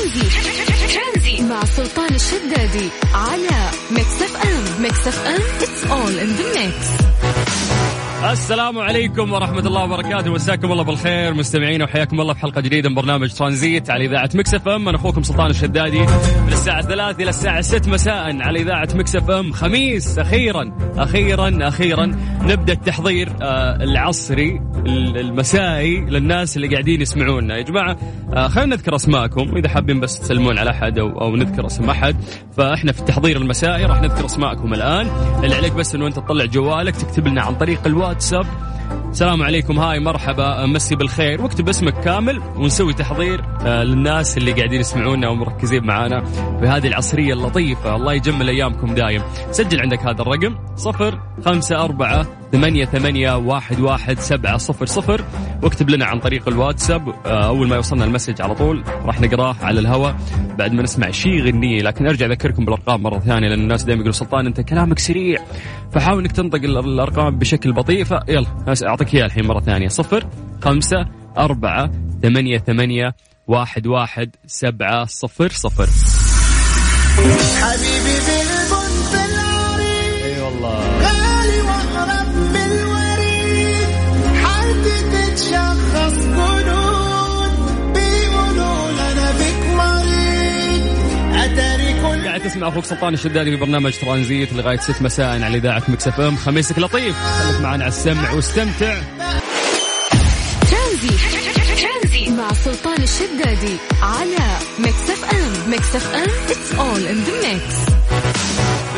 ترانزيت. مع سلطان الشدادي على ميكس اف ام. ميكس اف ام it's all in the mix السلام عليكم ورحمة الله وبركاته. مساكم الله بالخير مستمعين وحياكم الله في حلقة جديدة من برنامج ترانزيت على إذاعة مكس إف أم. أنا أخوكم سلطان الشدادي. من الساعة 3 إلى الساعة 6 مساء على إذاعة مكس إف أم. خميس أخيرا أخيرا أخيرا. نبدأ التحضير آه، العصري المسائي للناس اللي قاعدين يسمعونا. يا جماعة آه، خلينا نذكر أسماءكم. إذا حابين بس تسلمون على أحد أو, نذكر اسم أحد. فإحنا في التحضير المسائي راح نذكر أسماءكم الآن. اللي عليك بس أنه أنت تطلع جوالك تكتب لنا عن طريق الواتساب السلام عليكم. هاي مرحبا. مسي بالخير. واكتب اسمك كامل ونسوي تحضير آه، للناس اللي قاعدين يسمعونا ومركزين معانا في هذه العصرية اللطيفة. الله يجمل أيامكم دايم. سجل عندك هذا الرقم صفر خمسة أربعة ثمانية ثمانية واحد واحد سبعة صفر صفر. واكتب لنا عن طريق الواتساب آه، أول ما يوصلنا المسج على طول راح نقراه على الهواء بعد ما نسمع شيء غنية لكن أرجع أذكركم بالأرقام مرة ثانية لأن الناس دائما يقولوا سلطان أنت كلامك سريع. فحاول أنك تنطق الأرقام بشكل بطيء. فيلا أعطيك إياها الحين مرة ثانية. صفر خمسة أربعة ثمانية ثمانية واحد واحد سبعة صفر صفر. حبيبي تسمع أخوك سلطان الشدادي في برنامج ترانزيت لغاية 6 مساء على إذاعة مكس إف إم. خميسك لطيف. خليك معنا على السمع واستمتع. ترانزيت مع سلطان الشدادي على مكس إف إم. مكس إف إم. it's all in the mix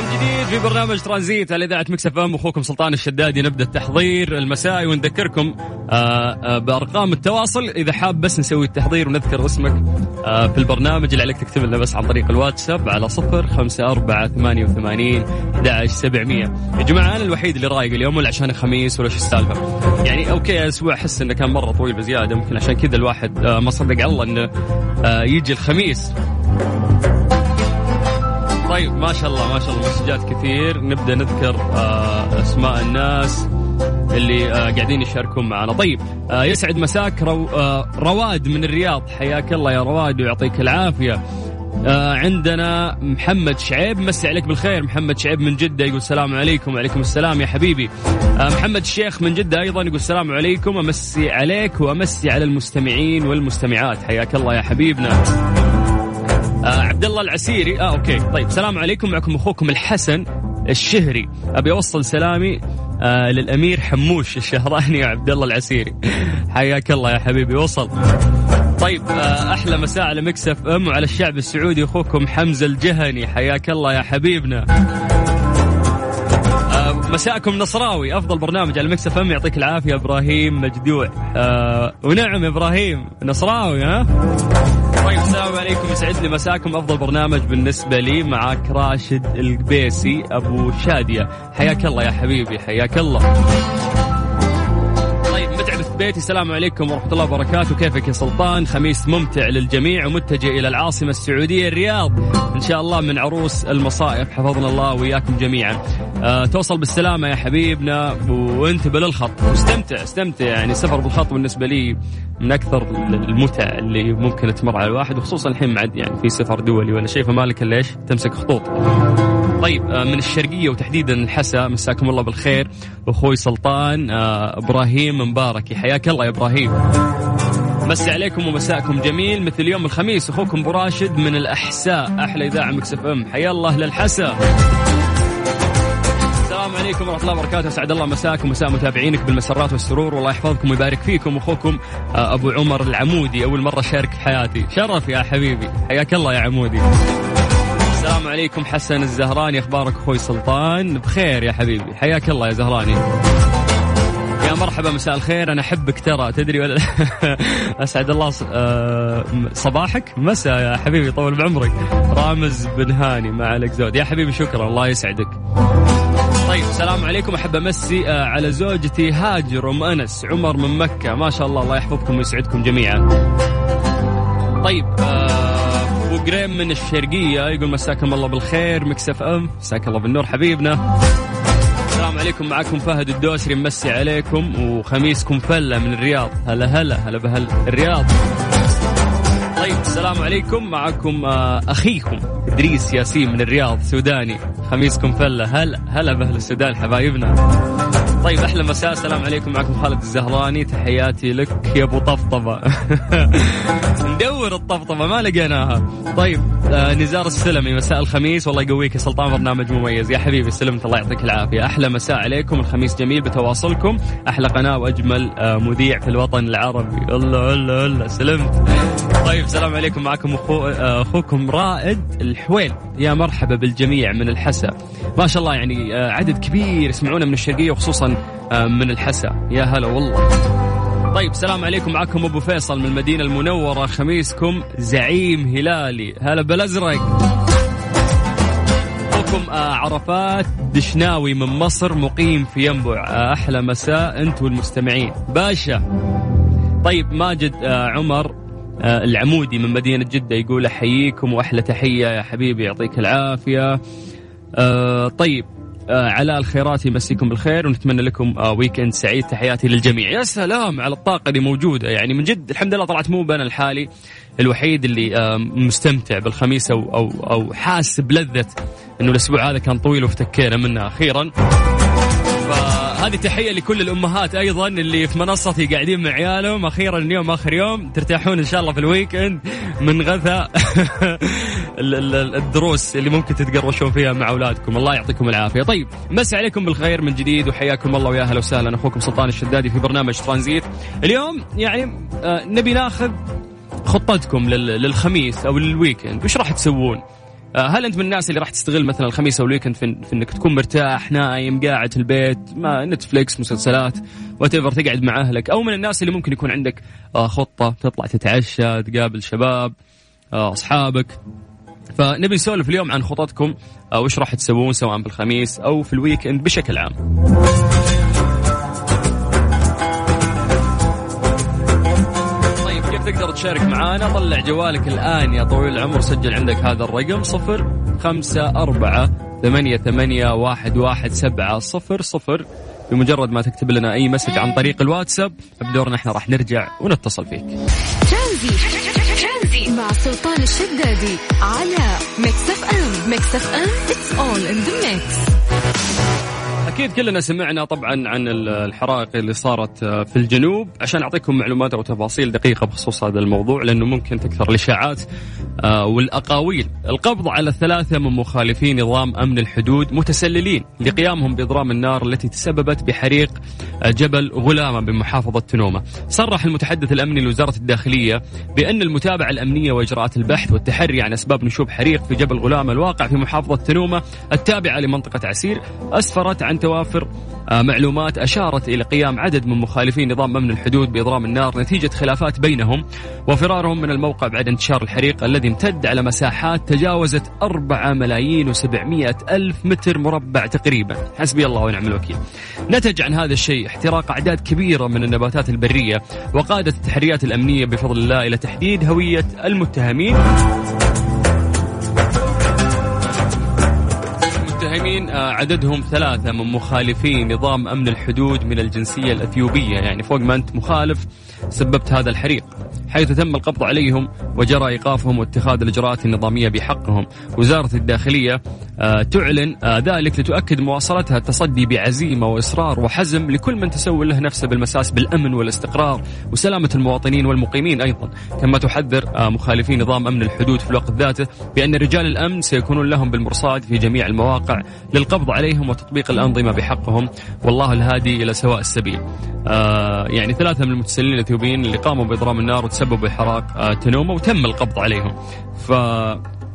من جديد في برنامج ترانزيت على إذاعة مكس إف إم. أخوكم سلطان الشدادي نبدأ التحضير المسائي ونذكركم آه، آه، بأرقام التواصل. إذا حاب بس نسوي التحضير ونذكر اسمك آه، في البرنامج اللي عليك تكتب لنا بس عن طريق الواتساب على صفر خمسة أربعة ثمانية وثمانين أحد سبعمية. يا جماعة أنا الوحيد اللي رايق اليوم ولا عشان خميس ولا شو السالفة؟ يعني okay الأسبوع أحس إنه كان مرة طويل بزيادة ممكن عشان كذا الواحد ما صدق على الله إنه يجي الخميس. طيب ما شاء الله ما شاء الله مسجات كثير. نبدأ نذكر آه أسماء الناس اللي آه قاعدين يشاركون معنا. طيب آه يسعد مساك رو رواد من الرياض. حياك الله يا رواد ويعطيك العافية. عندنا محمد شعيب مسي عليك بالخير. محمد شعيب من جدة يقول السلام عليكم. وعليكم السلام يا حبيبي. محمد الشيخ من جدة أيضا يقول السلام عليكم. أمسي عليك وأمسي على المستمعين والمستمعات. حياك الله يا حبيبنا. آه عبد الله العسيري. آه okay. طيب السلام عليكم. معكم أخوكم الحسن الشهري. أبي أوصل سلامي آه للأمير حموش الشهراني وعبد الله العسيري. حياك الله يا حبيبي وصل. طيب آه أحلى مساء على مكس إف إم وعلى الشعب السعودي. أخوكم حمزة الجهني. حياك الله يا حبيبنا. آه مساءكم نصراوي. أفضل برنامج على مكس إف إم. يعطيك العافية إبراهيم مجدوع. آه ونعم إبراهيم. نصراوي ها؟ طيب السلام عليكم. يسعد لي مساكم. أفضل برنامج بالنسبة لي معك راشد القبيسي أبو شادية. حياك الله يا حبيبي حياك الله. بيتي السلام عليكم ورحمة الله وبركاته. كيفك يا سلطان؟ خميس ممتع للجميع ومتجه إلى العاصمة السعودية الرياض. إن شاء الله من عروس المصائب. حفظنا الله وياكم جميعا. آه توصل بالسلامة يا حبيبنا. وانتبه للخط. واستمتع استمتع. يعني السفر بالخط بالنسبة لي من أكثر المتع اللي ممكن تمر على الواحد وخصوصا الحين معد يعني في سفر دولي ولا شيء فمالك إلا إيش؟ تمسك خطوط. طيب آه، من الشرقية وتحديدا الحسا مساكم الله بالخير. أخوي سلطان آه، إبراهيم مبارك حياك الله يا إبراهيم. مسي عليكم ومساءكم جميل. مثل يوم الخميس أخوكم أبو راشد من الأحساء أحلى إذاعة مكسف إم. حيا الله للحسا. السلام عليكم ورحمة الله وبركاته. أسعد الله مساكم ومساء متابعينك بالمسرات والسرور. والله يحفظكم ويبارك فيكم. أخوكم آه، أبو عمر العمودي أول مرة شارك في حياتي. شرف يا حبيبي. حياك الله يا عمودي. السلام عليكم حسن الزهراني. أخبارك أخوي سلطان؟ بخير يا حبيبي. حياك الله يا زهراني. يا مرحبا مساء الخير. أنا أحبك ترى. تدري ولا أسعد الله آه، صباحك. مساء يا حبيبي طول بعمرك. رامز بن هاني ما عليك زود. يا حبيبي شكرا. الله يسعدك. طيب السلام عليكم. أحب أمسي آه، على زوجتي هاجر أم أنس. عمر من مكة. ما شاء الله الله يحفظكم ويسعدكم جميعا. طيب آه، أبو قريم من الشرقية يقول مساكم الله بالخير. مكسف أم. مساك الله بالنور. حبيبنا. السلام عليكم. معكم فهد الدوسري ممسي عليكم. وخميسكم فلة من الرياض. هلا هلا هلا بهل الرياض. طيب السلام عليكم. معكم آه، أخيكم إدريس ياسين من الرياض سوداني. خميسكم فلة. هلا هلا باهل السودان حبايبنا. طيب أحلى مساء. السلام عليكم. معكم خالد الزهراني. تحياتي لك يا أبو طفطفه ندور الطفطفه ما لقيناها. طيب آه نزار السلمي مساء الخميس. والله يقويك يا سلطان برنامج مميز. يا حبيبي سلمت الله يعطيك العافية. أحلى مساء عليكم. الخميس جميل بتواصلكم. أحلى قناة وأجمل آه مذيع في الوطن العربي. الله الله الله سلمت. طيب السلام عليكم. معكم أخو آه، أخوكم رائد الحويل. يا مرحبا بالجميع من الحسا. ما شاء الله يعني آه، عدد كبير يسمعونا من الشرقية وخصوصا آه، من الحسا. يا هلا والله. طيب السلام عليكم. معكم أبو فيصل من المدينة المنورة. خميسكم زعيم هلالي. هلا بالأزرق. أخوكم آه، عرفات دشناوي من مصر مقيم في ينبع. آه، أحلى مساء انت والمستمعين باشا. طيب ماجد عمر العمودي من مدينة جدة يقول أحييكم وأحلى تحية يا حبيبي يعطيك العافية. آه، طيب علاء الخيرات يمسيكم بالخير ونتمنى لكم آه، weekend سعيد. تحياتي للجميع. يا سلام على الطاقة اللي موجودة. يعني من جد الحمد لله طلعت مو أنا لحالي الوحيد اللي آه، مستمتع بالخميس أو, أو, أو حاس بلذة أنه الأسبوع هذا كان طويل وافتكينا منه أخيرا. فهذه تحية لكل الأمهات أيضا اللي في منصتي قاعدين مع عيالهم. أخيرا اليوم آخر يوم. ترتاحون إن شاء الله في ال weekend من غثاء. الدروس اللي ممكن تتقروشون فيها مع أولادكم. الله يعطيكم العافية. طيب مسي عليكم بالخير من جديد وحياكم الله ويا أهلا وسهلا. أخوكم سلطان الشدادي في برنامج ترانزيت. اليوم يعني آه، نبي ناخذ خطتكم لل- للخميس أو لل weekend. وش راح تسوون؟ آه، هل أنت من الناس اللي راح تستغل مثلا الخميس أو ال weekend في, في إنك تكون مرتاح نايم قاعد في البيت مع نتفليكس مسلسلات وتقعد مع أهلك؟ أو من الناس اللي ممكن يكون عندك آه، خطة تطلع تتعشى تقابل شباب أصحابك. فنبي نسولف اليوم عن خططكم آه، وش راح تسوون سواء بالخميس أو في الويكند بشكل عام. طيب كيف تقدر تشارك معانا؟ طلع جوالك الآن يا طويل العمر سجل عندك هذا الرقم صفر خمسة أربعة ثمانية ثمانية واحد واحد سبعة صفر صفر. بمجرد ما تكتب لنا أي message عن طريق الواتساب بدورنا إحنا راح نرجع ونتصل فيك. ترانزيت مع سلطان الشدادي على ميكس اف ام. ميكس اف ام it's all in the mix. أكيد كلنا سمعنا طبعا عن ال- الحرائق اللي صارت آه، في الجنوب. عشان أعطيكم معلومات أو تفاصيل دقيقة بخصوص هذا الموضوع لأنه ممكن تكثر الإشاعات آه، والأقاويل. القبض على الثلاثة من مخالفي نظام أمن الحدود متسللين لقيامهم بإضرام النار التي تسببت بحريق آه، جبل غلامة بمحافظة تنومة. صرح المتحدث الأمني لوزارة الداخلية بأن المتابعة الأمنية وإجراءات البحث والتحري عن أسباب نشوب حريق في جبل غلامة الواقع في محافظة تنومة التابعة لمنطقة عسير أسفرت عن توافر آه، معلومات أشارت إلى قيام عدد من مخالفي نظام أمن الحدود بإضرام النار نتيجة خلافات بينهم وفرارهم من الموقع بعد انتشار الحريق الذي امتد على مساحات تجاوزت 4 ملايين و700 ألف متر مربع تقريبا. حسبي الله ونعم الوكيل. نتج عن هذا الشيء احتراق أعداد كبيرة من النباتات البرية وقادت التحريات الأمنية بفضل الله إلى تحديد هوية المتهمين. المتهمين آه، عددهم ثلاثة من مخالفي نظام أمن الحدود من الجنسية الأثيوبية. يعني فوق ما أنت مخالف سببت هذا الحريق. حيث تم القبض عليهم وجرى إيقافهم واتخاذ الإجراءات النظامية بحقهم. وزارة الداخلية آه، تعلن آه، ذلك لتؤكد مواصلتها التصدي بعزيمة وإصرار وحزم لكل من تسول له نفسه بالمساس بالأمن والاستقرار وسلامة المواطنين والمقيمين أيضا. كما تحذر آه، مخالفي نظام أمن الحدود في الوقت ذاته بأن رجال الأمن سيكونون لهم بالمرصاد في جميع المواقع للقبض عليهم وتطبيق الأنظمة بحقهم. والله الهادي إلى سواء السبيل. يعني ثلاثة من المتسللين الأثيوبيين اللي قاموا بإضرام النار وتسببوا بحراق آه تنومة وتم القبض عليهم. ف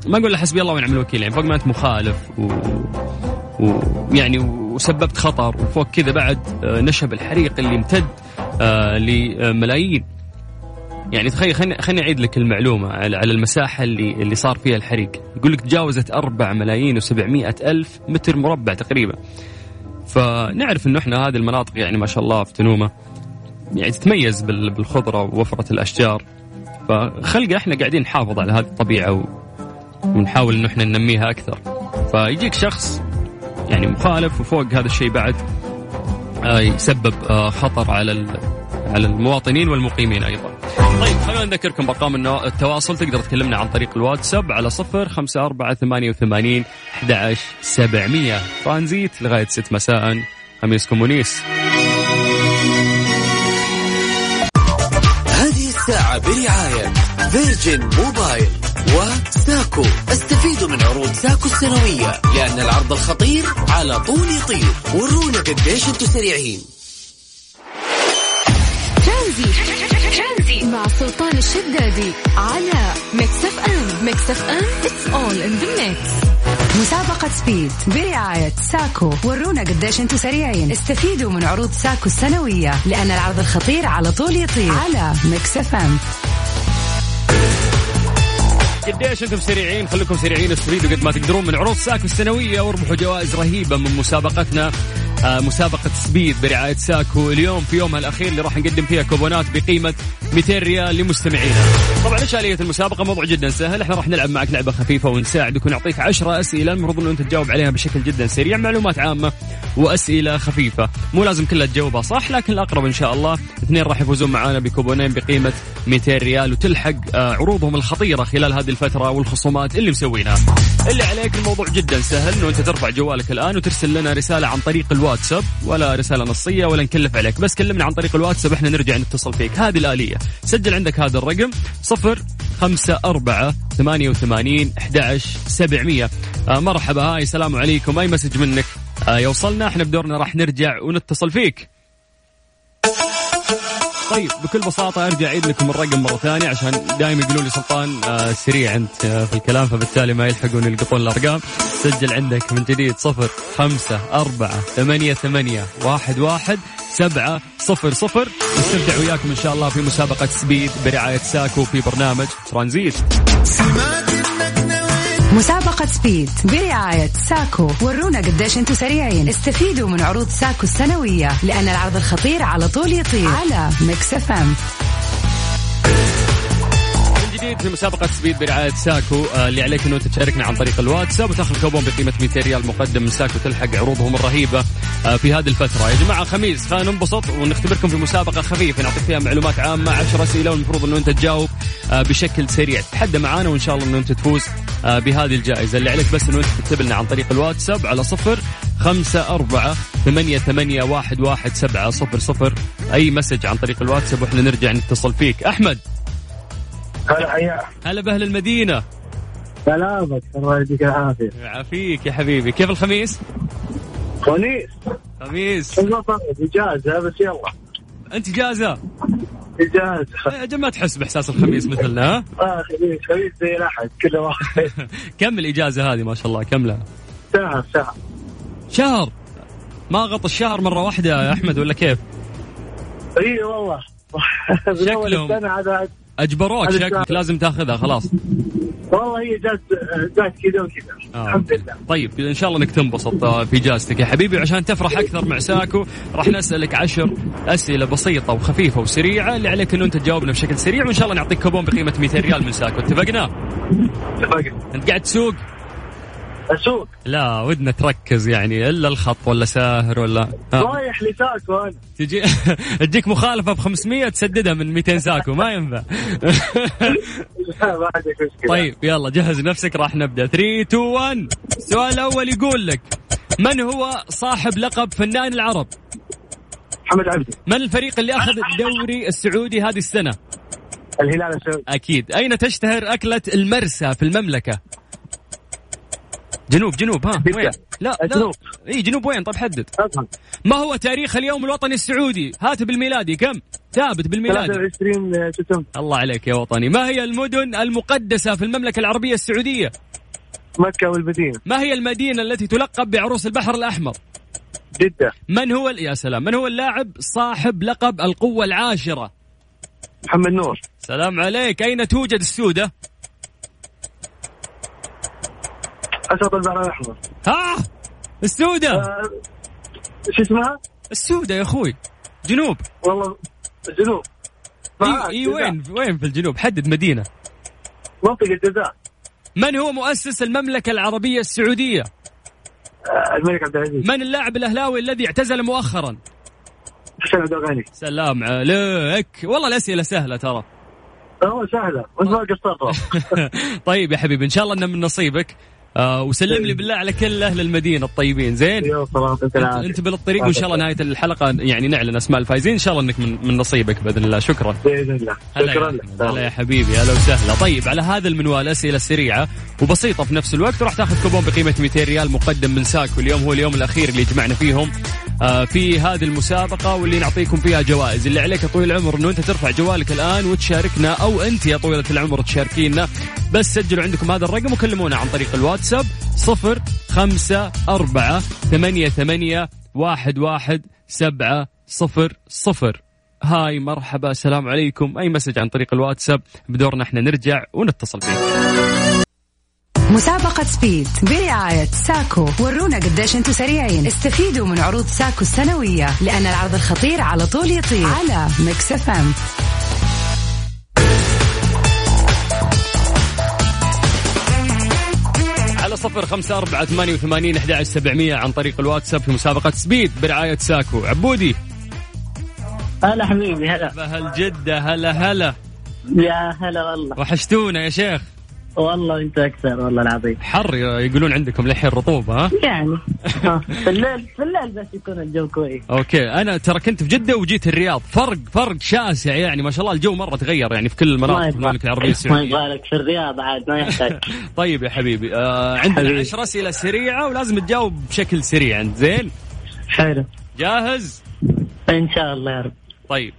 ما أقول حسبي الله ونعم الوكيل يعني فوق ما أنت مخالف و... ويعني وسببت خطر وفوق كذا بعد آه، نشب الحريق اللي امتد آه، لملايين. يعني تخيل خليني خليني أعيد لك المعلومة على على المساحة اللي اللي صار فيها الحريق. يقول لك تجاوزت 4 ملايين و700 ألف متر مربع تقريبا. فنعرف إنه إحنا هذه المناطق يعني ما شاء الله في تنومة. يعني تتميز بال- بالخضرة ووفرة الأشجار. فخلقه إحنا قاعدين نحافظ على هذه الطبيعة. ونحاول إنه إحنا ننميها أكثر. فيجيك شخص يعني مخالف وفوق هذا الشيء بعد آه، يسبب آه، خطر على على المواطنين والمقيمين أيضا. طيب خلونا نذكركم بأرقام التواصل. تقدر تكلمنا عن طريق الواتساب على صفر خمسة أربعة ثمانية وثمانين أحد سبعمية. ترانزيت لغاية ست مساء. خميسكم ونيس برعاية فيرجن موبايل وساكو. استفيدوا من عروض ساكو السنوية لأن العرض الخطير على طول يطير. ورونا قديش أنتم سريعين. ترانزيت مع سلطان الشدادي على ميكس اف ام ميكس اف ام it's all in the mix. مسابقة سبيد برعاية ساكو ورونا قديش أنتم سريعين. استفيدوا من عروض ساكو السنوية لأن العرض الخطير على طول يطير. على ميكس اف ام قديش أنتم سريعين؟ خليكم سريعين استفيدوا قد ما تقدرون من عروض ساكو السنوية. واربحوا جوائز رهيبة من مسابقتنا. مسابقة سبيد برعاية ساكو اليوم في يومها الأخير اللي راح نقدم فيها كوبونات بقيمة 200 ريال لمستمعينا. طبعا إيش آلية المسابقة؟ موضوع جدا سهل. إحنا راح نلعب معك لعبة خفيفة ونساعدك ونعطيك 10 أسئلة المفروض إنه أنت تجاوب عليها بشكل جدا سريع. معلومات عامة وأسئلة خفيفة. مو لازم كلها تجاوبها صح؟ لكن الأقرب إن شاء الله اثنين راح يفوزون معانا بكوبونين بقيمة 200 ريال وتلحق آه عروضهم الخطيرة خلال هذه الفترة والخصومات اللي مسوينها. اللي عليك الموضوع جدا سهل إنه أنت ترفع جوالك الآن وترسل لنا رسالة عن طريق الواتساب ولا رسالة نصية ولا نكلف عليك. بس كلمنا عن طريق الواتساب إحنا نرجع نتصل فيك. هذه الآلية. سجل عندك هذا الرقم صفر خمسة أربعة ثمانية وثمانين أحد سبعمية. آه مرحبا هاي السلام عليكم. أي مسج منك؟ آه يوصلنا إحنا بدورنا راح نرجع ونتصل فيك. طيب بكل بساطة أرجع أعيد لكم الرقم مرة ثانية عشان دائما يقولون لي سلطان آه سريع أنت آه في الكلام فبالتالي ما يلحقون يلقطون الأرقام. سجل عندك من جديد صفر خمسة أربعة ثمانية ثمانية واحد واحد سبعة صفر صفر. نستمتع وياكم إن شاء الله في مسابقة سبيد برعاية ساكو في برنامج ترانزيت. مسابقة سبيد برعاية ساكو. ورونا قديش أنتم سريعين. استفيدوا من عروض ساكو السنوية لأن العرض الخطير على طول يطير. على ميكس اف ام. من جديد في مسابقة سبيد برعاية ساكو آه اللي عليك إنه أنت تشاركنا عن طريق الواتساب وتاخذ كوبون بقيمة 200 ريال مقدم. من ساكو تلحق عروضهم الرهيبة آه في هذه الفترة. يا جماعة خميس خلينا ننبسط ونختبركم في مسابقة خفيفة. نعطيك فيها معلومات عامة 10 أسئلة والمفروض إنه أنت تجاوب آه بشكل سريع. تحدى معانا وإن شاء الله إنه أنت تفوز بهذه الجائزة. اللي عليك بس إنه أنت تكتب لنا عن طريق الواتساب على صفر خمسة أربعة ثمانية ثمانية واحد واحد سبعة صفر صفر. أي مسج عن طريق الواتساب وإحنا نرجع نتصل فيك. أحمد. هلا حيا هلا بأهل المدينة. سلامك الله يديك العافية. يعافيك يا حبيبي. كيف الخميس؟ خميس؟ خميس. إجازة بس يلا. أنت جازة إجازة. يا جماعة ما تحس بإحساس الخميس مثلنا ها؟ آه خميس خميس زي الأحد كل واحد. كم الإجازة هذه ما شاء الله كم لها؟ ساعه ساعه شهر؟ ما غطى الشهر مرة واحدة يا أحمد ولا كيف؟ اي والله. من شكلهم. السنة أجبروك هذا شكلك لازم تاخذها خلاص. والله هي جات جات كذا وكذا. آه. الحمد لله. طيب إن شاء الله إنك تنبسط آه، في اجازتك يا حبيبي وعشان تفرح أكثر مع ساكو راح نسألك عشر أسئلة بسيطة وخفيفة وسريعة اللي عليك إنه أنت تجاوبنا بشكل سريع وإن شاء الله نعطيك كوبون بقيمة 200 ريال من ساكو. اتفقنا؟ اتفقنا. أنت قاعد تسوق؟ أسوق. لا ودنا تركز يعني إلا الخط ولا ساهر ولا آه. رايح لساكو أنا تجي تجيك مخالفة ب 500 تسددها من 200 ساكو ما ينفع. لا ما عندك مشكلة. طيب يلا جهز نفسك راح نبدأ. 3 2 1 السؤال الأول يقول لك من هو صاحب لقب فنان العرب؟ محمد عبدي. من الفريق اللي أخذ الدوري السعودي هذه السنة؟ الهلال السعودي. أكيد، أين تشتهر أكلة المرسى في المملكة؟ جنوب جنوب ها جدة. وين؟ لا لا جنوب. إي جنوب وين؟ طيب حدد. ما هو تاريخ اليوم الوطني السعودي؟ هات بالميلادي كم؟ ثابت بالميلادي 23 سبتمبر الله عليك يا وطني، ما هي المدن المقدسة في المملكة العربية السعودية؟ مكة والمدينة ما هي المدينة التي تلقب بعروس البحر الأحمر؟ جدة من هو يا سلام، من هو اللاعب صاحب لقب القوة العاشرة؟ محمد نور سلام عليك، أين توجد السودة؟ اسد البحر الاحمر ها؟ السودة. آه، شو اسمها؟ السودة يا أخوي. جنوب. والله جنوب. إي, إي جزاء. وين وين في الجنوب؟ حدد مدينة. منطقة جزاء. من هو مؤسس المملكة العربية السعودية؟ آه، الملك عبد العزيز. من اللاعب الأهلاوي الذي اعتزل مؤخرا؟ حسين عبد الغني. سلام عليك. والله الأسئلة سهلة ترى. هو سهلة. بس ما قصرت طيب يا حبيبي إن شاء الله إنه من نصيبك. آه وسلم لي بالله على كل أهل المدينة الطيبين. زين؟ انت أنت, بالطريق وإن شاء الله نهاية الحلقة يعني نعلن أسماء الفايزين إن شاء الله إنك من, من نصيبك بإذن الله. شكرا. بإذن الله. شكرا. لك. هلا يا حبيبي. هلا وسهلا. طيب على هذا المنوال أسئلة سريعة وبسيطة في نفس الوقت راح تاخذ كوبون بقيمة 200 ريال مقدم من ساكو. اليوم هو اليوم الأخير اللي جمعنا فيهم آه في هذه المسابقة واللي نعطيكم فيها جوائز. اللي عليك يا طويل العمر إنه أنت ترفع جوالك الآن وتشاركنا أو أنت يا طويلة العمر تشاركينا بس سجلوا عندكم هذا الرقم وكلمونا عن طريق الواتساب صفر خمسة أربعة ثمانية ثمانية واحد واحد سبعة صفر صفر. hi مرحبا السلام عليكم. أي message عن طريق الواتساب؟ بدورنا إحنا نرجع ونتصل فيك مسابقة Speed برعاية ساكو ورونا قديش أنتم سريعين. استفيدوا من عروض ساكو السنوية لأن العرض الخطير على طول يطير. على Mix FM. صفر خمسة أربعة ثمانية وثمانين أحد سبعمية عن طريق الواتساب في مسابقة Speed برعاية ساكو. عبودي. هلا حبيبي هلا هل جدة؟ هلا هلا. يا هلا والله. وحشتونا يا شيخ. والله انت أكثر والله العظيم. حر يقولون عندكم لحين رطوبة ها؟ يعني. في الليل في الليل بس يكون الجو كويس. أوكي أنا ترى كنت في جدة وجيت الرياض. فرق فرق شاسع يعني ما شاء الله الجو مرة تغير يعني في كل المناطق في المملكه العربيه ما السعودية. يبغى لك في الرياض عاد ما يحتاج. طيب يا حبيبي آه عندنا حبيبي. عشر أسئلة سريعة ولازم تجاوب بشكل سريع انت زين؟ حلو. جاهز؟ إن شاء الله يا رب. طيب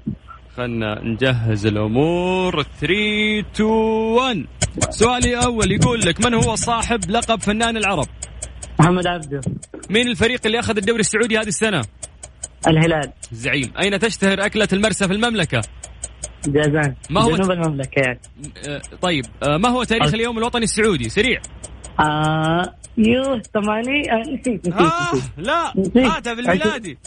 خلنا نجهز الأمور. 3 2 1 سؤالي الأول يقول لك من هو صاحب لقب فنان العرب؟ محمد عبده. مين الفريق اللي أخذ الدوري السعودي هذه السنة؟ الهلال. زعيم. أين تشتهر أكلة المرسى في المملكة؟ جازان. ما هو- جنوب المملكة يعني. آه طيب. آه ما هو تاريخ. اليوم الوطني السعودي؟ سريع. آه يوه ثمانية آه، نسيت نسيت آه لا. هاتها بالميلادي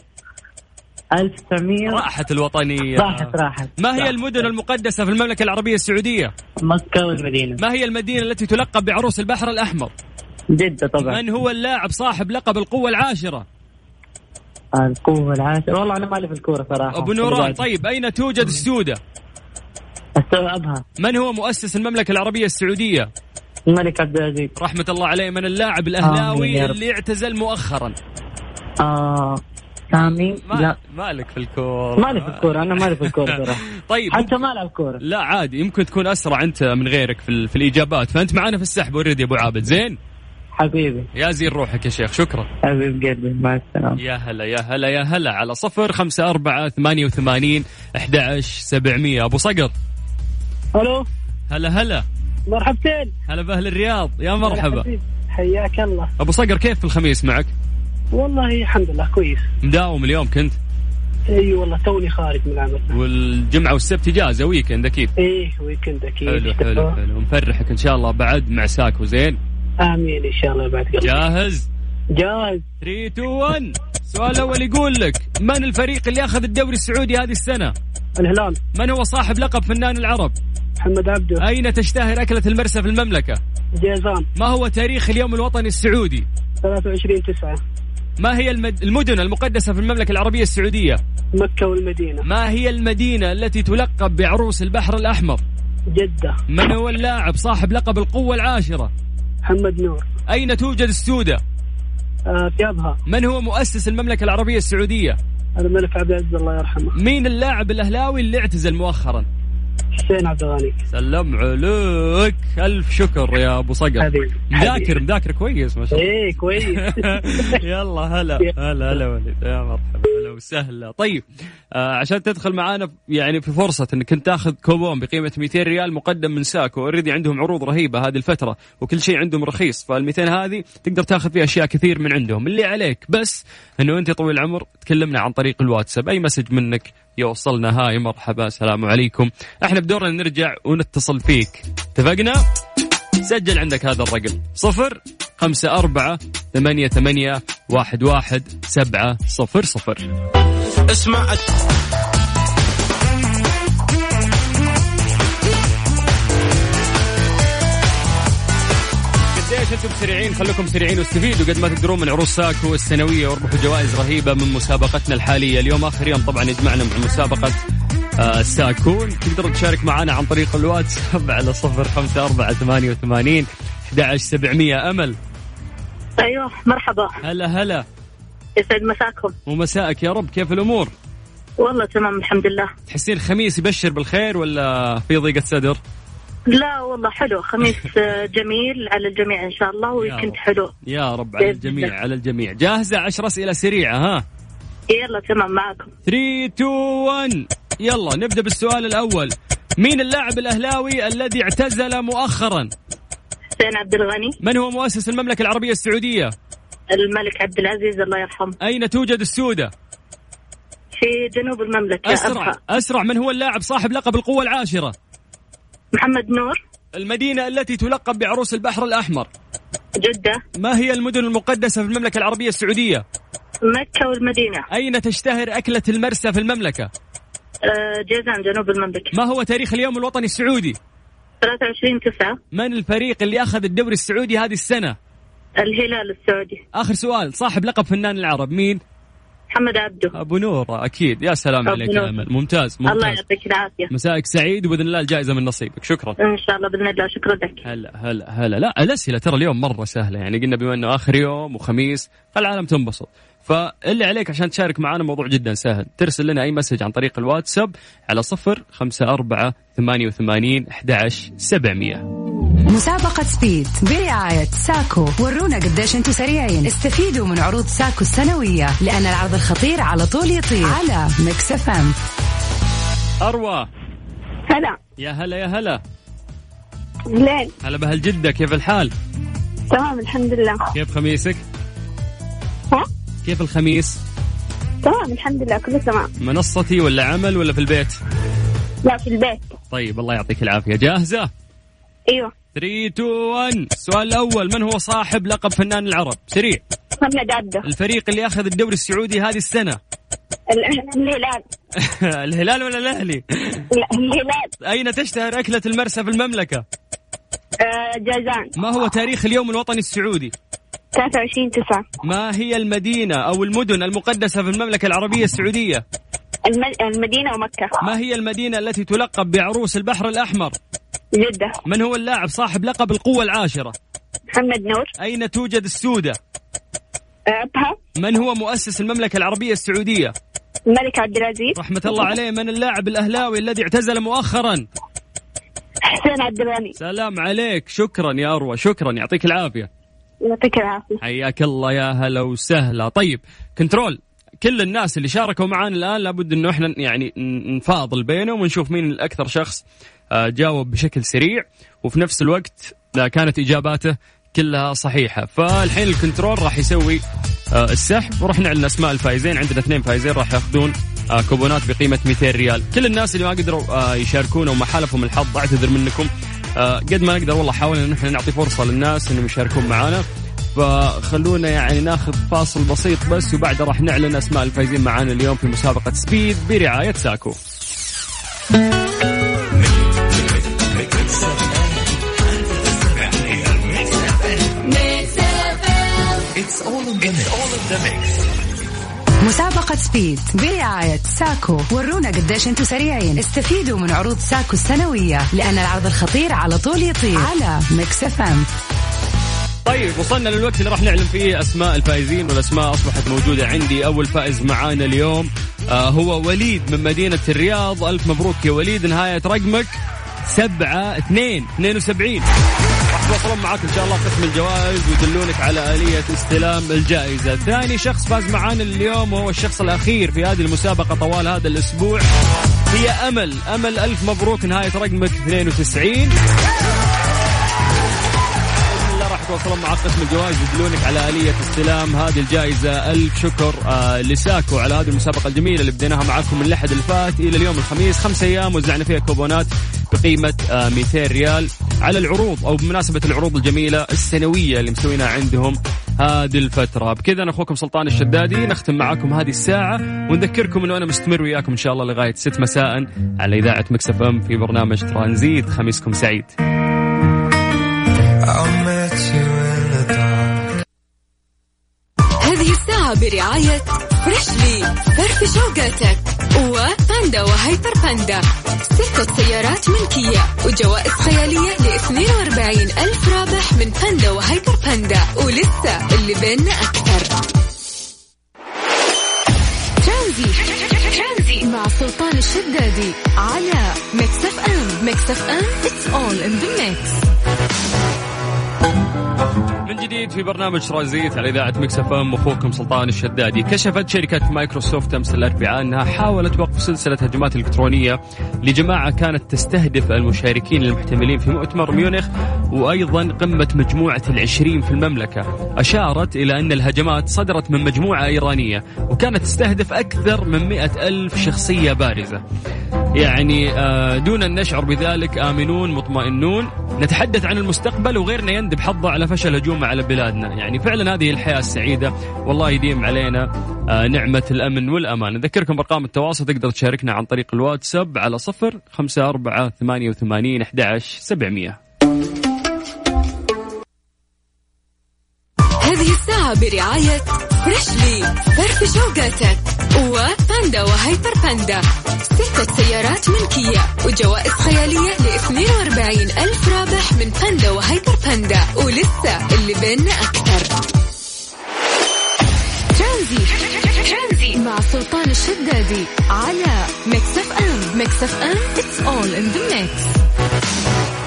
1900 راحت الوطنية راحت راحت ما هي. المدن المقدسة في المملكة العربية السعودية؟ مكة والمدينة ما هي المدينة التي تلقب بعروس البحر الأحمر؟ جدة طبعا من هو اللاعب صاحب لقب القوة العاشرة؟ آه، القوة العاشرة والله أنا مالي في الكورة صراحة أبو نوران طيب أين توجد السودة؟ استوعبها من هو مؤسس المملكة العربية السعودية؟ الملك عبد العزيز رحمة الله عليه من اللاعب الأهلاوي رب. اللي اعتزل مؤخرا آه سامي ما لا. مالك في الكورة. مالي في الكورة أنا مالي في الكورة صراحة طيب حتى ما ألعب كورة. لا عادي يمكن تكون أسرع أنت من غيرك في, في الإجابات. فأنت معانا في السحب اوريدي يا أبو عابد. زين؟ حبيبي. يا زين روحك يا شيخ شكرا. حبيب قلبي مع السلامة. يا هلا يا هلا يا هلا. على صفر خمسة أربعة ثمانية وثمانين أحد سبعمية. أبو صقر. ألو؟ هلا هلا. مرحبتين. هلا بأهل الرياض. يا مرحبا. حياك الله. أبو صقر كيف في الخميس معك؟ والله الحمد لله كويس. مداوم اليوم كنت؟ إي والله توني خارج من العمل والجمعة والسبت إجازة ويكند أكيد. إيه ويكند أكيد. حلو حلو حلو. مفرحك إن شاء الله بعد مع ساكو زين آمين إن شاء الله بعد قلبي جاهز؟ جاهز. 3 2 1 السؤال الأول يقول لك من الفريق اللي أخذ الدوري السعودي هذه السنة؟ الهلال. من هو صاحب لقب فنان العرب؟ محمد عبده. أين تشتهر أكلة المرسى في المملكة؟ جيزان ما هو تاريخ اليوم الوطني السعودي؟ 23 9 ما هي المد... المدن المقدسة في المملكة العربية السعودية؟ مكة والمدينة. ما هي المدينة التي تلقب بعروس البحر الأحمر؟ جدة. من هو اللاعب صاحب لقب القوة العاشرة؟ محمد نور. أين توجد السودة؟ آه في أبها. من هو مؤسس المملكة العربية السعودية؟ الملك عبد العزيز الله يرحمه. مين اللاعب الأهلاوي اللي اعتزل مؤخرا؟ حسين عبد الغني. سلم عليك. ألف شكر يا أبو صقر. مذاكر. مذاكر كويس ما شاء الله. إيه كويس. يلا هلا هلا هلا وليد. يا مرحبا. هلا وسهلا طيب آه عشان تدخل معانا يعني في فرصة إنك انت تاخذ كوبون بقيمة 200 ريال مقدم من ساكو already عندهم عروض رهيبة هذه الفترة وكل شيء عندهم رخيص فال 200 هذه تقدر تاخذ فيها أشياء كثير من عندهم. اللي عليك بس إنه أنت طويل العمر تكلمنا عن طريق الواتساب. أي message منك؟ يوصلنا hi مرحبا السلام عليكم. إحنا بدورنا نرجع ونتصل فيك. اتفقنا؟ سجل عندك هذا الرقم. صفر خمسة أربعة ثمانية ثمانية واحد واحد سبعة صفر صفر. اسمع. قديش أنتم سريعين؟ خليكم سريعين واستفيدوا قد ما تقدرون من عروض ساكو السنويه واربحوا جوائز رهيبة من مسابقتنا الحالية. اليوم آخر يوم طبعا يجمعنا مع مسابقة آه، ساكون. تقدر تشارك معنا عن طريق الواتساب على صفر خمسة أربعة ثمانية وثمانين أحد سبعمية. أمل. أيوه مرحبا. هلا هلا. يسعد مساكم. ومساءك يا رب. كيف الأمور؟ والله تمام الحمد لله. تحسين الخميس يبشر بالخير ولا في ضيقة صدر؟ لا والله حلو. خميس آه، جميل على الجميع إن شاء الله ويكند. حلو. يا رب على الجميع. على الجميع. جاهزة؟ عشر أسئلة سريعة ها؟ يلا تمام معكم 3 2 1 يلا نبدأ بالسؤال الأول. مين اللاعب الأهلاوي الذي اعتزل مؤخرا؟ حسين عبد الغني. من هو مؤسس المملكة العربية السعودية؟ الملك عبد العزيز الله يرحمه. أين توجد السودة؟ في جنوب المملكة أسرع أبها أسرع. من هو اللاعب صاحب لقب القوة العاشرة؟ محمد نور. المدينة التي تلقب بعروس البحر الأحمر. جدة. ما هي المدن المقدسة في المملكة العربية السعودية؟ مكة والمدينة. أين تشتهر أكلة المرسى في المملكة؟ آه، جيزان جنوب المملكة. ما هو تاريخ اليوم الوطني السعودي؟ 23 9 من الفريق اللي أخذ الدوري السعودي هذه السنة؟ الهلال السعودي. آخر سؤال صاحب لقب فنان العرب مين؟ محمد عبده. أبو نور أكيد. يا سلام عليك. يا أمل. ممتاز الله ممتاز يعطيك العافية. مسائك سعيد وبإذن الله الجائزة من نصيبك. شكرا. إن شاء الله بإذن الله. شكرا لك. هلا هلا هلا. لا الأسئلة ترى اليوم مرة سهلة يعني قلنا بما إنه آخر يوم وخميس فالعالم تنبسط. فاللي عليك عشان تشارك معنا موضوع جدا سهل. ترسل لنا أي message عن طريق الواتساب على صفر خمسة أربعة ثمانية وثمانين أحد سبعمية. مسابقة Speed برعاية ساكو ورونا قديش أنتم سريعين. استفيدوا من عروض ساكو السنوية لأن العرض الخطير على طول يطير. على Mix FM. أروى. هلا. يا هلا يا هلا. لين هلا بأهل جدة كيف الحال؟ تمام الحمد لله. كيف خميسك؟ كيف الخميس؟ تمام الحمد لله كله تمام. منصتي ولا عمل ولا في البيت؟ لا في البيت. طيب الله يعطيك العافية. جاهزة؟ أيوه. 3 2 1 السؤال الأول من هو صاحب لقب فنان العرب؟ سريع محمد عبده. الفريق اللي أخذ الدوري السعودي هذه السنة؟ ال- الهلال. الهلال ولا الأهلي؟ لا، الهلال. أين تشتهر أكلة المرسى في المملكة؟ آه، جازان. ما هو تاريخ اليوم الوطني السعودي؟ 23 9 ما هي المدينة أو المدن المقدسة في المملكة العربية السعودية؟ المدينة ومكة. ما هي المدينة التي تلقب بعروس البحر الأحمر؟ جدة. من هو اللاعب صاحب لقب القوة العاشرة؟ محمد نور. أين توجد السودة؟ آه، أبها. من هو مؤسس المملكة العربية السعودية؟ الملك عبد العزيز. رحمة الله عليه من اللاعب الأهلاوي الذي اعتزل مؤخرا؟ حسين عبد الغني. سلام عليك شكرا يا أروى شكرا يعطيك العافية. يعطيك العافية. حياك الله يا هلا وسهلا. طيب control. كل الناس اللي شاركوا معنا الآن لابد إنه إحنا يعني نفاضل بينهم ونشوف مين الأكثر شخص آه، جاوب بشكل سريع وفي نفس الوقت كانت إجاباته كلها صحيحة. فالحين ال control راح يسوي آه، السحب وراح نعلن أسماء الفائزين. عندنا اثنين فائزين راح ياخذون آه، كوبونات بقيمة 200 ريال. كل الناس اللي ما قدروا يشاركونا وما حالفهم الحظ أعتذر منكم. قد ما نقدر والله حاولنا إن إحنا نعطي فرصة للناس إنهم يشاركون معنا فخلونا يعني ناخذ فاصل بسيط بس وبعدها راح نعلن أسماء الفايزين معانا اليوم في مسابقة Speed برعاية ساكو. مسابقة Speed برعاية ساكو. ورونا قديش أنتم سريعين. استفيدوا من عروض ساكو السنوية لأن العرض الخطير على طول يطير. على Mix FM طيب وصلنا للوقت اللي راح نعلن فيه أسماء الفائزين والأسماء أصبحت موجودة عندي. أول فائز معانا اليوم آه هو وليد من مدينة الرياض. ألف مبروك يا وليد. نهاية رقمك سبعة اثنين اثنين وسبعين. يتواصلون معاك إن شاء الله قسم الجوائز ويدلونك على آلية استلام الجائزة. ثاني شخص فاز معانا اليوم وهو الشخص الأخير في هذه المسابقة طوال هذا الأسبوع. هي أمل. أمل ألف مبروك نهاية رقمك 92 بإذن الله راح يتواصلون مع قسم الجوائز يدلونك على آلية استلام هذه الجائزة. ألف شكر آه لساكو على هذه المسابقة الجميلة اللي بديناها معاكم من الأحد اللي فات إلى اليوم الخميس. خمسة أيام وزعنا فيها كوبونات بقيمة آه 200 ريال. على العروض أو بمناسبة العروض الجميلة السنوية اللي مسوينها عندهم هذه الفترة. بكذا أنا أخوكم سلطان الشدادي نختم معاكم هذه الساعة ونذكركم أنه أنا مستمر وياكم إن شاء الله لغاية 6 مساء على إذاعة Mix FM في برنامج ترانزيت خميسكم سعيد. هذه الساعة برعاية Freshly فرفش أوقاتك وباندا وهايبر باندا. ستة سيارات ملكية. وجوائز خيالية ل 42 ألف رابح من باندا وهايبر باندا. ولسه اللي بيننا أكثر. ترانزيت. مع سلطان الشدادي على Mix FM. Mix FM all in the mix. من جديد في برنامج ترانزيت على إذاعة Mix FM أخوكم سلطان الشدادي. كشفت شركة مايكروسوفت أمس الأربعاء أنها حاولت وقف سلسلة هجمات إلكترونية لجماعة كانت تستهدف المشاركين المحتملين في مؤتمر ميونخ وأيضا قمة مجموعة العشرين في المملكة. أشارت إلى أن الهجمات صدرت من مجموعة إيرانية وكانت تستهدف أكثر من مئة ألف شخصية بارزة. يعني آه، دون أن نشعر بذلك آمنون مطمئنون. نتحدث عن المستقبل وغيرنا يندب حظه على فشل هجومه على بلادنا. يعني فعلا هذه الحياة السعيدة والله يديم علينا آه، نعمة الأمن والأمان. نذكركم بأرقام التواصل تقدر تشاركنا عن طريق الواتساب على صفر خمسة أربعة ثمانية وثمانين أحد سبعمية. هذه الساعة برعاية Freshly فرفش أوقاتك وباندا وهايبر باندا. ستة سيارات ملكية. وجوائز خيالية ل 42 ألف رابح من باندا وهايبر باندا. ولسه اللي بيننا أكثر. ترانزيت. مع سلطان الشدادي على Mix FM Mix FM it's all in the mix.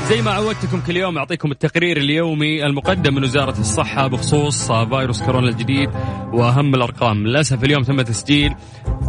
زي ما عودتكم كل يوم أعطيكم التقرير اليومي المقدم من وزارة الصحة بخصوص فيروس كورونا الجديد وأهم الأرقام. للأسف اليوم تم تسجيل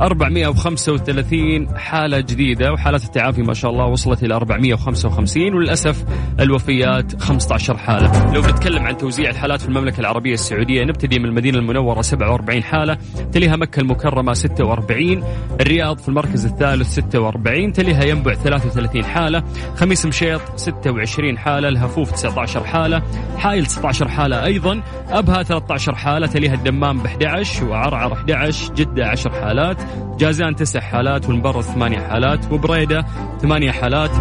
435 حالة جديدة وحالات التعافي ما شاء الله وصلت إلى 455 وللأسف الوفيات 15 حالة. لو بنتكلم عن توزيع الحالات في المملكة العربية السعودية نبتدي من المدينة المنورة 47 حالة تليها مكة المكرمة 46 الرياض في المركز الثالث 46 تليها ينبع 33 حالة خميس مشيط 26 حالة الهفوف 19 حالة حائل 19 حالة أيضا أبها 13 حالة تليها الدمام ب 11 وعرعر 11 جدة 10 حالات جازان 9 حالات والمبرز 8 حالات وبريدة 8 حالات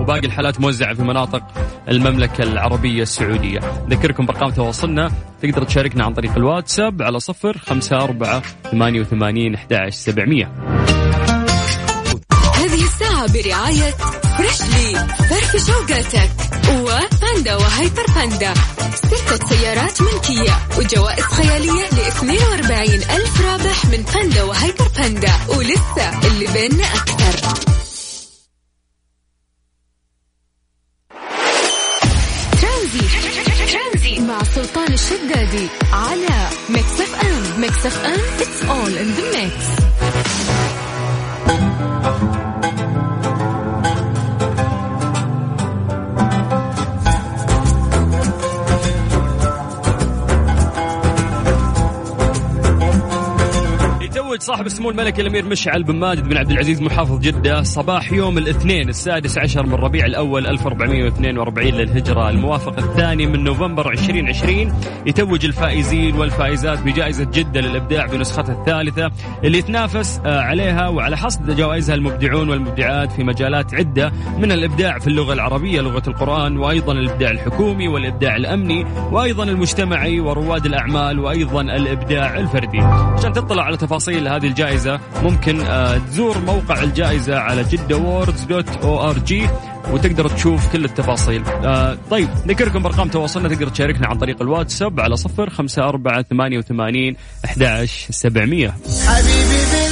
وباقي الحالات موزعة في مناطق المملكة العربية السعودية. ذكركم بأرقام تواصلنا تقدر تشاركنا عن طريق الواتساب على صفر خمسة أربعة ثمانية وثمانين أحد سبعمية. هذه الساعة برعاية Freshly فرفش أوقاتك. وباندا وهايبر باندا. ستة سيارات ملكية. وجوائز خيالية ل 42 ألف رابح من باندا وهايبر باندا. ولسه اللي بيننا أكثر. ترانزيت. مع سلطان الشدادي على Mix FM. Mix FM it's all in the mix. صاحب السمو الملكي الامير مشعل بن ماجد بن عبد العزيز محافظ جدة صباح يوم الاثنين السادس عشر من ربيع الأول 1442 للهجرة. الموافق الثاني من نوفمبر 2020 يتوج الفائزين والفائزات بجائزة جدة للإبداع بنسختها الثالثة اللي يتنافس آه، عليها وعلى حصد جوائزها المبدعون والمبدعات في مجالات عدة من الإبداع في اللغة العربية لغة القرآن وأيضا الإبداع الحكومي والإبداع الأمني وأيضا المجتمعي ورواد الأعمال وأيضا الإبداع الفردي. عشان تطلع على تفاصيل هذه الجائزة. ممكن آه، تزور موقع الجائزة على Jeddah Awards dot O R G وتقدر تشوف كل التفاصيل. آه طيب نذكركم بأرقام تواصلنا. تقدر تشاركنا عن طريق الواتساب على صفر خمسة أربعة ثمانية وثمانين أحد سبعمية. حبيبي